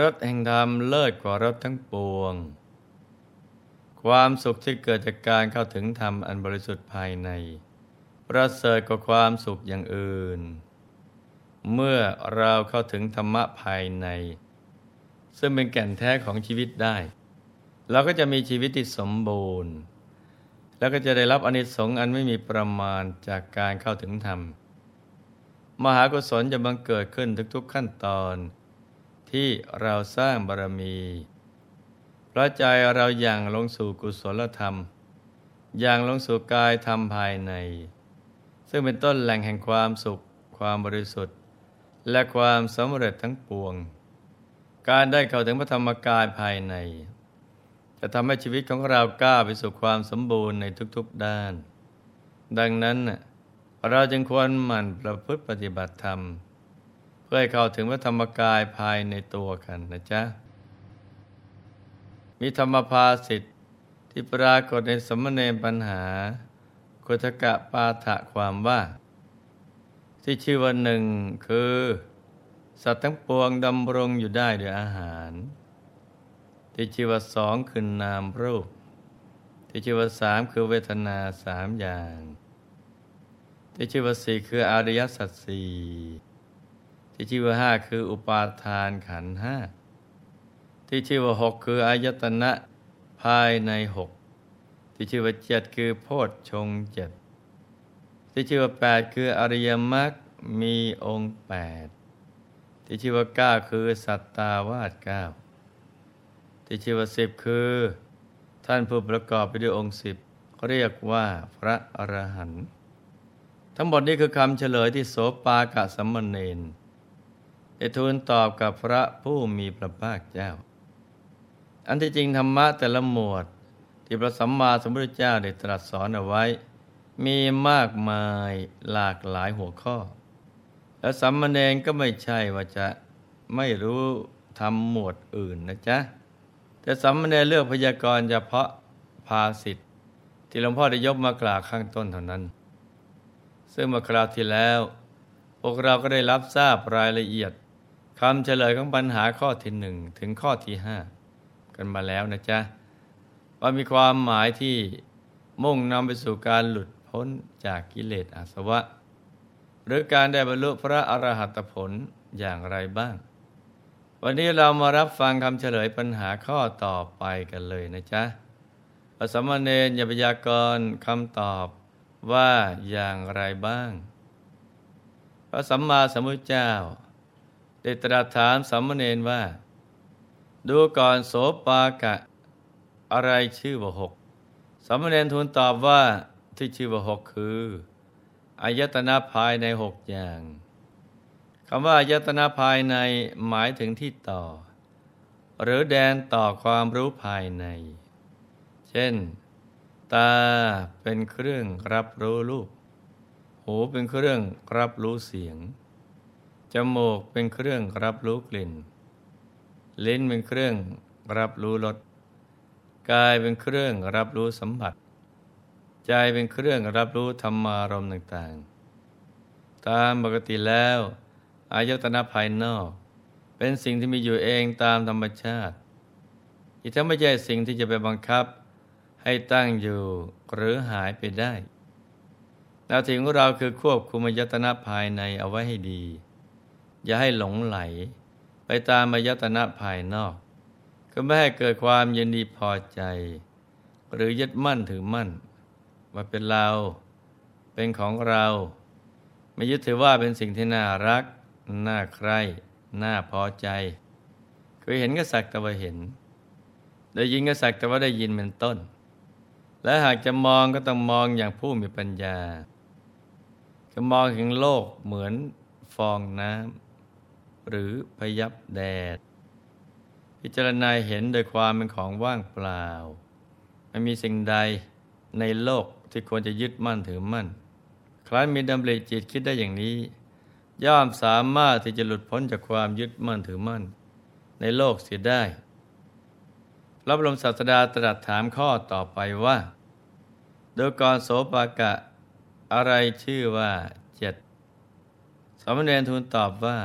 รถแห่งธรรมเลิศกว่ารถทั้งปวง ความสุขที่เกิดจากการเข้าถึงธรรมอันบริสุทธิ์ภายใน ประเสริฐกว่าความสุขอย่างอื่น เมื่อเราเข้าถึงธรรมะภายใน ซึ่งเป็นแก่นแท้ของชีวิตได้ เราก็จะมีชีวิตที่สมบูรณ์ แล้วก็จะได้รับอนิสงส์อันไม่มีประมาณจากการเข้าถึงธรรม มหากุศลจะบังเกิดขึ้นทุกๆขั้นตอน ที่เราสร้างบารมีเพราะใจเราอย่างลงสู่กุศลธรรม อย่างลงสู่กายธรรมภายใน ซึ่งเป็นต้นแหล่งแห่งความสุข ความบริสุทธิ์ และความสำเร็จทั้งปวง การได้เข้าถึงพระธรรมกายภายใน จะทำให้ชีวิตของเราก้าวไปสู่ความสมบูรณ์ในทุกๆด้าน ดังนั้นเราจึงควรหมั่นประพฤติปฏิบัติธรรม พื่อให้เข้าถึงพระธรรมกายภายในตัวกันนะจ๊ะ มีธรรมภาสิทธิ์ที่ปรากฏในสมณเณรปัญหาคุทกะปาฐะความว่า ที่ชื่อว่าหนึ่งคือ สัตว์ทั้งปวงดำรงอยู่ได้ด้วยอาหาร ที่ชื่อว่าสองคือนามรูป ที่ชื่อว่าสามคือเวทนาสามอย่าง ที่ชื่อว่าสี่คืออริยสัจสี่ ที่ชื่อว่าห้าคืออุปาทานขันห้าที่ชื่อว่าหกคืออายตนะภายในหกที่ชื่อว่าเจ็ดคือโพชฌงเจ็ดที่ชื่อว่าแปดคืออริยมรรคมีองค์แปดที่ชื่อว่าเก้าคือสัตตาวาสเก้าที่ชื่อว่าสิบคือ ท่านผู้ประกอบไปด้วยองค์สิบเรียกว่าพระอรหันต์ทั้งหมดนี้คือคำเฉลยที่โสปากะสัมมเนน ได้ทูลตอบกับพระผู้มีพระภาคเจ้า อันที่จริงธรรมะแต่ละหมวด ที่พระสัมมาสัมพุทธเจ้าได้ตรัสสอนเอาไว้ มีมากมายหลากหลายหัวข้อ และสัมมาเนก็ไม่ใช่ว่าจะไม่รู้ทำหมวดอื่นนะจ๊ะ แต่สัมมาเนเลือกพยากรณ์เฉพาะภาสิทธิ์ที่หลวงพ่อได้ยกมากล่าวข้างต้นเท่านั้น ซึ่งเมื่อคราวที่แล้ว พวกเราก็ได้รับทราบรายละเอียด คำเฉลยของปัญหาข้อที่หนึ่งถึงข้อที่ห้ากันมาแล้วนะจ๊ะ ว่ามีความหมายที่มุ่งนำไปสู่การหลุดพ้นจากกิเลสอาสวะ หรือการได้บรรลุพระอรหัตผลอย่างไรบ้าง วันนี้เรามารับฟังคำเฉลยปัญหาข้อต่อไปกันเลยนะจ๊ะพระสมณเณรยบยากรคำตอบว่าอย่างไรบ้าง พระสัมมาสัมพุทธเจ้า ได้ตรัสถามสัมมเนนว่า ดูก่อนโสปากะ อะไรชื่อว่าหกสัมมเนนทูลตอบว่าที่ชื่อว่าหกคืออายตนะภายในหกอย่างคำว่าอายตนะภายในหมายถึงที่ต่อ หรือแดนต่อความรู้ภายใน เช่น ตาเป็นเครื่องรับรู้รูป หูเป็นเครื่องรับรู้เสียง จมูกเป็นเครื่องรับรู้กลิ่น ลิ้นเป็นเครื่องรับรู้รส กายเป็นเครื่องรับรู้สัมผัส ใจเป็นเครื่องรับรู้ธรรมารมณ์ต่างๆ ตามปกติแล้วอายตนะภายนอก เป็นสิ่งที่มีอยู่เองตามธรรมชาติที่ถ้าไม่ใช่สิ่งที่จะไปบังคับ ให้ตั้งอยู่หรือหายไปได้หน้าที่ของเราคือควบคุมอายตนะภายในเอาไว้ให้ดี อย่าให้หลงไหล ไปตามมายตนะภายนอก ก็ไม่ให้เกิดความยินดีพอใจ หรือยึดมั่นถือมั่น ว่าเป็นเรา เป็นของเรา ไม่ยึดถือว่าเป็นสิ่งที่น่ารัก น่าใคร่น่าพอใจเคยเห็นก็สักแต่ว่าเห็น ได้ยินก็สักแต่ว่าได้ยินเป็นต้น และหากจะมองก็ต้องมองอย่างผู้มีปัญญาจะมองเห็นโลกเหมือนฟองน้ำ หรือพยับแดด พิจารณาเห็นโดยความเป็นของว่างเปล่า ไม่มีสิ่งใดในโลกที่ควรจะยึดมั่นถือมั่น ครั้นมีดำริจิตคิดได้อย่างนี้ ย่อมสามารถที่จะหลุดพ้นจากความยึดมั่นถือมั่น ในโลกเสียได้พระบรมศาสดาตรัสถามข้อต่อไปว่าโดยกรโสปากะอะไรชื่อว่าเจ็ดสมณเณรทูลตอบว่า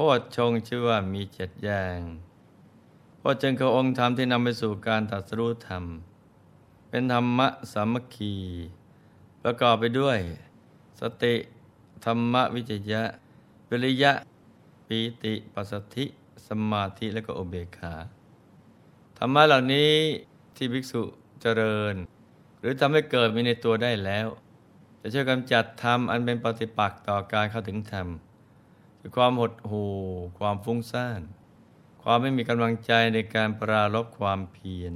พชฌงชื่อว่ามีเจ็ดอย่างโพชฌงคือองค์ธรรมที่นำไปสู่การตัดสู้ธรรม เป็นธรรมะสามัคคี ประกอบไปด้วย สติธรรมวิจยะ วิริยะ ปีติปัสสธิ สมาธิและก็อุเบกขาธรรมะเหล่านี้ที่ภิกษุเจริญ หรือทำให้เกิดมีในตัวได้แล้ว จะช่วยกำจัดธรรมอันเป็นปฏิปักษ์ต่อการเข้าถึงธรรม คือความหดหู่ ความฟุ้งซ่าน ความไม่มีกำลังใจในการปราลบความเพียร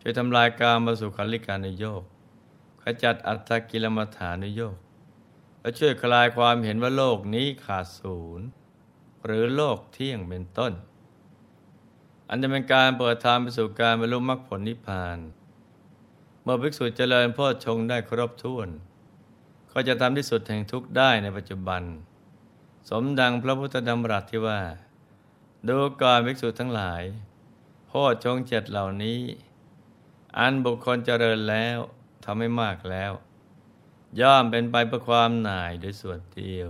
ช่วยทำลายการมาสู่ขันลิการนโยกขจัดอัตตกิลมัฐานโยกและช่วยคลายความเห็นว่าโลกนี้ขาดศูนย์ หรือโลกเที่ยงเป็นต้น อันจะเป็นการเปิดทางไปสู่การบรรลุมรรคผลนิพพาน เมื่อภิกษุเจริญโพชงได้ครบถ้วน ก็จะทำที่สุดแห่งทุกข์ได้ในปัจจุบัน สมดังพระพุทธดำรัสที่ว่า ดูก่อนภิกษุทั้งหลาย โพชฌงเจ็ดเหล่านี้ อันบุคคลเจริญแล้วทำให้มากแล้ว ย่อมเป็นไปเพื่อความหน่ายโดยส่วนเดียว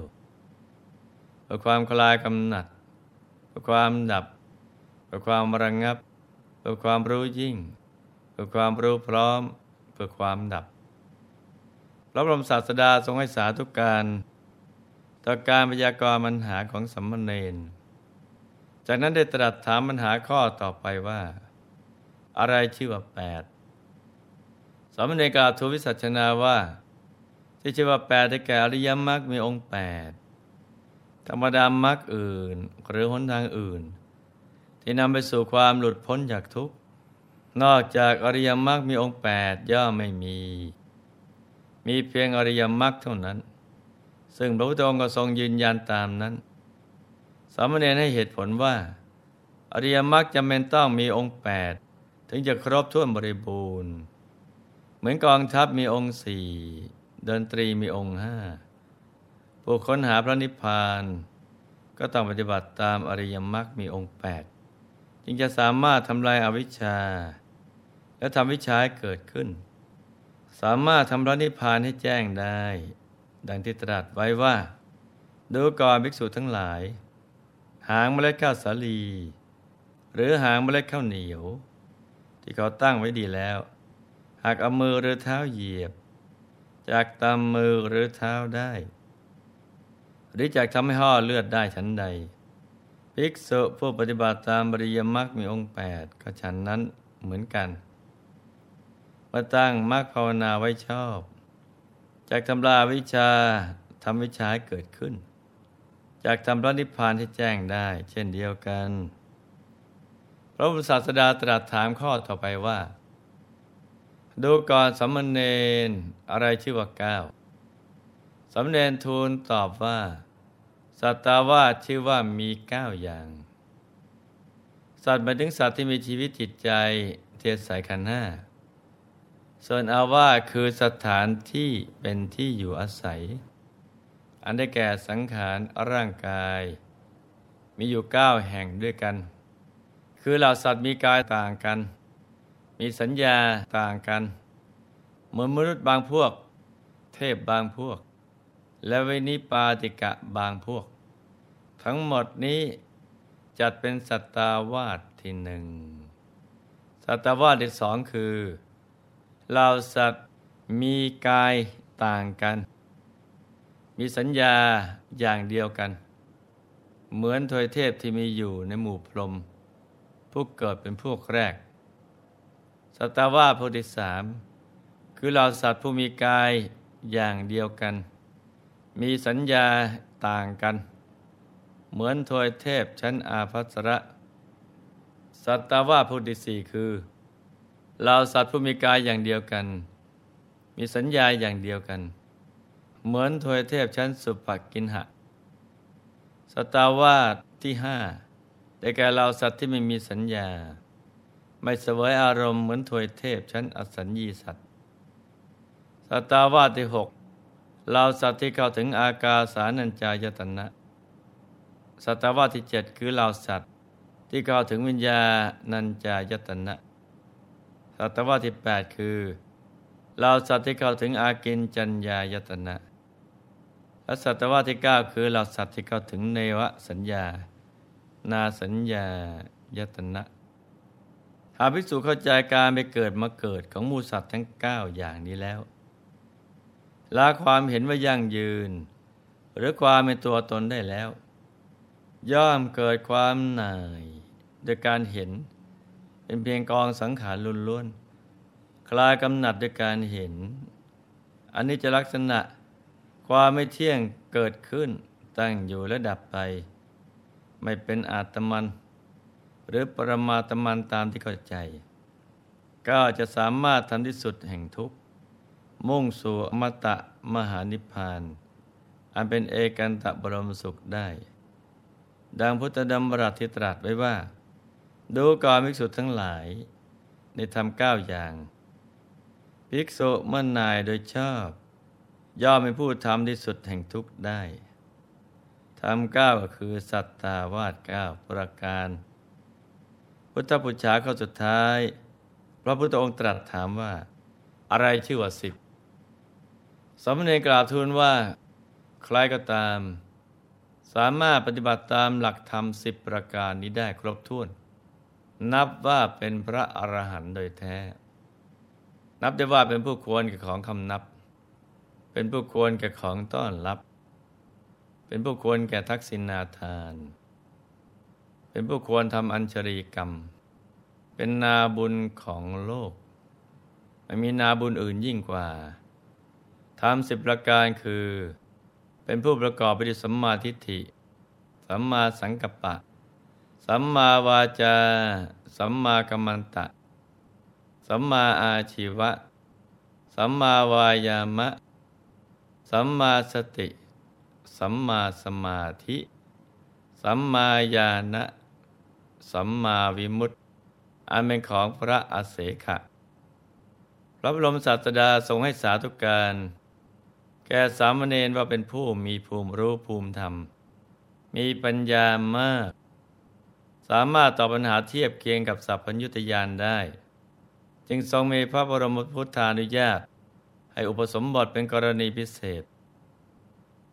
เพื่อความคลายกำหนัดเพื่อความดับเพื่อความระงงับเพื่อความรู้ยิ่งเพื่อความรู้พร้อมเพื่อความดับพระบรมศาสดาทรงให้สาธุการ ต่อการพยากรณ์ปัญหาของสัมมเนนจากนั้นได้ตรัสถามปัญหาข้อต่อไปว่า อะไรชื่อว่าแปดสามเณรกาทูวิสัชนาว่า ที่ชื่อว่าแปดได้แก่อริยมรรคมีองค์แปดธรรมดามรรคอื่น หรือหนทางอื่น ที่นำไปสู่ความหลุดพ้นจากทุกข์ นอกจากอริยมรรคมีองค์แปดย่อมไม่มี มีเพียงอริยมรรคเท่านั้น ซึ่งพระพุทธองค์ก็ทรงยืนยันตามนั้น สามเณรให้เหตุผลว่า อริยมรรคจำเป็นต้องมีองค์แปดถึงจะครบถ้วนบริบูรณ์ เหมือนกองทัพมีองค์สี่ดนตรีมีองค์ห้าผู้ค้นหาพระนิพพาน ก็ต้องปฏิบัติตามอริยมรรคมีองค์แปดจึงจะสามารถทำลายอาวิชชา และทำวิชาให้เกิดขึ้น สามารถทำพระนิพพานให้แจ้งได้ ดังที่ตรัสไว้ว่า ดูก่อนภิกษุทั้งหลาย หางเมล็ดข้าวสาลี หรือหางเมล็ดข้าวเหนียว ที่เขาตั้งไว้ดีแล้ว หากเอามือหรือเท้าเหยียบ จากตามมือหรือเท้าได้ หรือจากทำให้ห่อเลือดได้ฉันใด ภิกษุผู้ปฏิบัติตามบริยมรรคมีองค์แปดก็ฉันนั้นเหมือนกันมาตั้งมรรคภาวนาไว้ชอบ จากทำลาวิชาทำวิชาให้เกิดขึ้น จากทำพระนิพพานที่แจ้งได้ เช่นเดียวกัน พระพุทธศาสดาตรัสถามข้อต่อไปว่า ดูก่อนสมณเณรอะไรชื่อว่าก้าวสมณเณรทูลตอบว่า สัตตาวาชื่อว่ามีเก้าอย่าง สัตว์หมายถึงสัตว์ที่มีชีวิตจิตใจเทียสายขันห้า ส่วนอาวาคือสถานที่เป็นที่อยู่อาศัย อันได้แก่สังขารร่างกาย มีอยู่เก้าแห่งด้วยกัน คือเหล่าสัตว์มีกายต่างกัน มีสัญญาต่างกัน เหมือนมนุษย์บางพวก เทพบางพวก และวินิปาติกะบางพวก ทั้งหมดนี้จัดเป็นสัตตาวาสที่หนึ่งสัตตาวาสที่สองคือ เราสัตว์มีกายต่างกัน มีสัญญาอย่างเดียวกัน เหมือนทวยเทพที่มีอยู่ในหมู่พรหมผู้เกิดเป็นพวกแรก สัตวาโพธิสาม คือเราสัตว์ผู้มีกายอย่างเดียวกัน มีสัญญาต่างกัน เหมือนทวยเทพชั้นอาภัสระ สัตวาโพธิสี่คือ เราสัตว์ผู้มีกายอย่างเดียวกัน มีสัญญาอย่างเดียวกัน เหมือนทวยเทพชั้นสุปกินหะ สตาวาสที่ห้าได้แก่เราสัตว์ที่ไม่มีสัญญา ไม่เสวยอารมณ์เหมือนถวยเทพชั้นอสัญญีสัตว์ สตาวาสที่หกเราสัตว์ที่เข้าถึงอากาสานัญจายตนะสัตวาสที่เจ็ดคือเราสัตว์ที่เข้าถึงวิญญาณัญจายตนะ สัตวาที่แปดคือเราสัตว์ที่เข้าถึงอากินจัญญายตนะและสัตวาที่เก้าคือเหล่าสัตว์ที่เข้าถึงเนวสัญญา นาสัญญายตนะหากภิกษุเข้าใจการไปเกิดมาเกิดของมูสัตว์ทั้งเก้าอย่างนี้แล้วลาความเห็นว่ายั่งยืน หรือความเป็นตัวตนได้แล้ว ย่อมเกิดความหน่ายโดยการเห็น เป็นเพียงกองสังขารล้วนๆ คลายกำหนัดด้วยการเห็น อันนี้จะลักษณะความไม่เที่ยงเกิดขึ้นตั้งอยู่และดับไป ไม่เป็นอาตมัน หรือปรมาตมันตามที่เข้าใจ ก็จะสามารถทำที่สุดแห่งทุกข์มุ่งสู่อมตะมหานิพพาน อันเป็นเอกันตะบรมสุขได้ ดังพุทธดำรัสที่ตรัสไว้ว่า ดูก่อนภิกษุทั้งหลาย ในธรรมเก้าอย่าง ภิกษุเมื่อนายโดยชอบ ย่อมเป็นผู้ทำที่สุดแห่งทุกข์ได้ธรรมเก้าก็คือสัตตาวาสเก้าประการ พุทธปุจฉาข้อสุดท้าย พระพุทธองค์ตรัสถามว่า อะไรชื่อว่าสิบสมณีกราบทูลว่า ใครก็ตาม สามารถปฏิบัติตามหลักธรรมสิบประการนี้ได้ครบถ้วน นับว่าเป็นพระอรหันต์โดยแท้ นับได้ว่าเป็นผู้ควรแก่ของคำนับ เป็นผู้ควรแก่ของต้อนรับ เป็นผู้ควรแก่ทักษิณาทาน เป็นผู้ควรทำอัญชรีกรรม เป็นนาบุญของโลกไม่มีนาบุญอื่นยิ่งกว่าทำสิบประการคือ เป็นผู้ประกอบไปด้วยสัมมาทิฏฐิ สัมมาสังกัปปะ สัมมาวาจา สัมมากัมมันตะ สัมมาอาชีวะ สัมมาวายามะ สัมมาสติ สัมมาสมาธิ สัมมาญาณะ สัมมาวิมุตติ อันเป็นของพระอาเสขะพระบรมศาสดาทรงให้สาธุการ แก่สามเณรว่าเป็นผู้มีภูมิรู้ภูมิธรรม มีปัญญามาก สามารถตอบปัญหาเทียบเคียงกับสัพพัญญุตยานได้ จึงทรงมีพระบรมพุทธานุญาต ให้อุปสมบทเป็นกรณีพิเศษ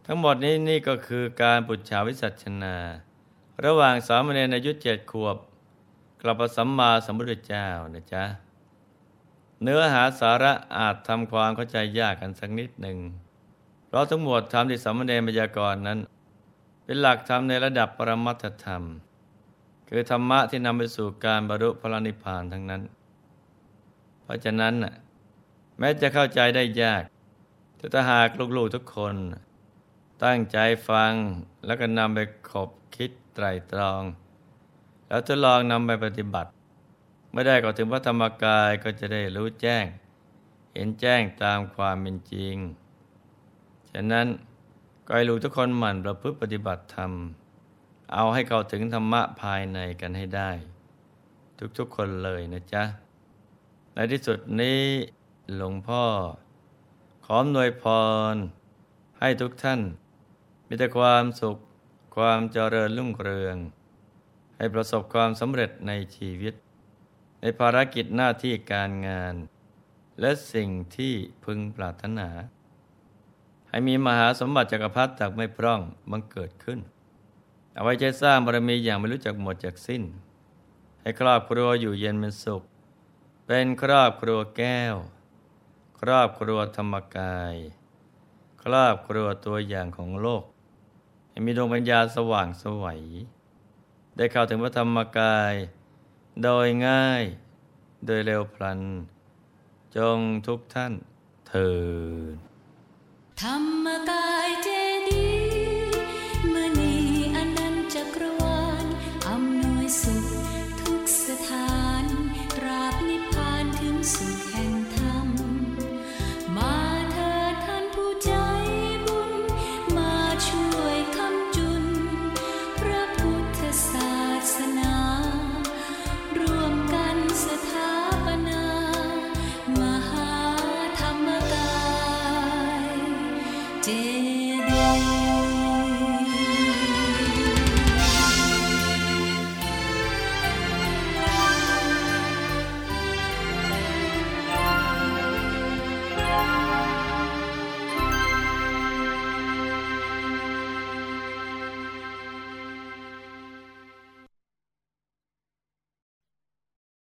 ทั้งหมดนี้นี่ก็คือการปุจฉาวิสัชนา ระหว่างสามเณรอายุเจ็ดขวบกลับสัมมาสัมพุทธเจ้านะจ๊ะ เนื้อหาสาระอาจทำความเข้าใจยากกันสักนิดหนึ่ง เพราะทั้งหมดธรรมที่สามเณรพยากรนั้น เป็นหลักธรรมในระดับปรมัตถธรรม คือธรรมะที่นำไปสู่การบรรลุพระนิพพานทั้งนั้น เพราะฉะนั้นแม้จะเข้าใจได้ยากแต่ถ้าหากลูกๆทุกคน ตั้งใจฟังแล้วก็นำไปขบคิดไตรตรอง แล้วทดลองนำไปปฏิบัติไม่ได้ก็ถึงพระธรรมกายก็จะได้รู้แจ้ง เห็นแจ้งตามความเป็นจริง ฉะนั้นก็ให้ลูกทุกคนหมั่นประพฤติปฏิบัติธรรม เอาให้เข้าถึงธรรมะภายในกันให้ได้ ทุกๆคนเลยนะจ๊ะ ในที่สุดนี้หลวงพ่อ ขออนวยพร ให้ทุกท่าน มีแต่ความสุข ความเจริญรุ่งเรือง ให้ประสบความสำเร็จในชีวิต ในภารกิจหน้าที่การงาน และสิ่งที่พึงปรารถนา ให้มีมหาสมบัติจักรพรรดิจากไม่พร่องบังเกิดขึ้น เอาไว้ใจสร้างบารมีอย่างไม่รู้จักหมดจากสิ้น ให้ครอบครัวอยู่เย็นเป็นสุข เป็นครอบครัวแก้ว ครอบครัวธรรมกาย ครอบครัวตัวอย่างของโลก ให้มีดวงปัญญาสว่างสวัย ได้เข้าถึงพระธรรมกาย โดยง่าย โดยเร็วพลัน จงทุกท่านเถิดธรรมกายเจา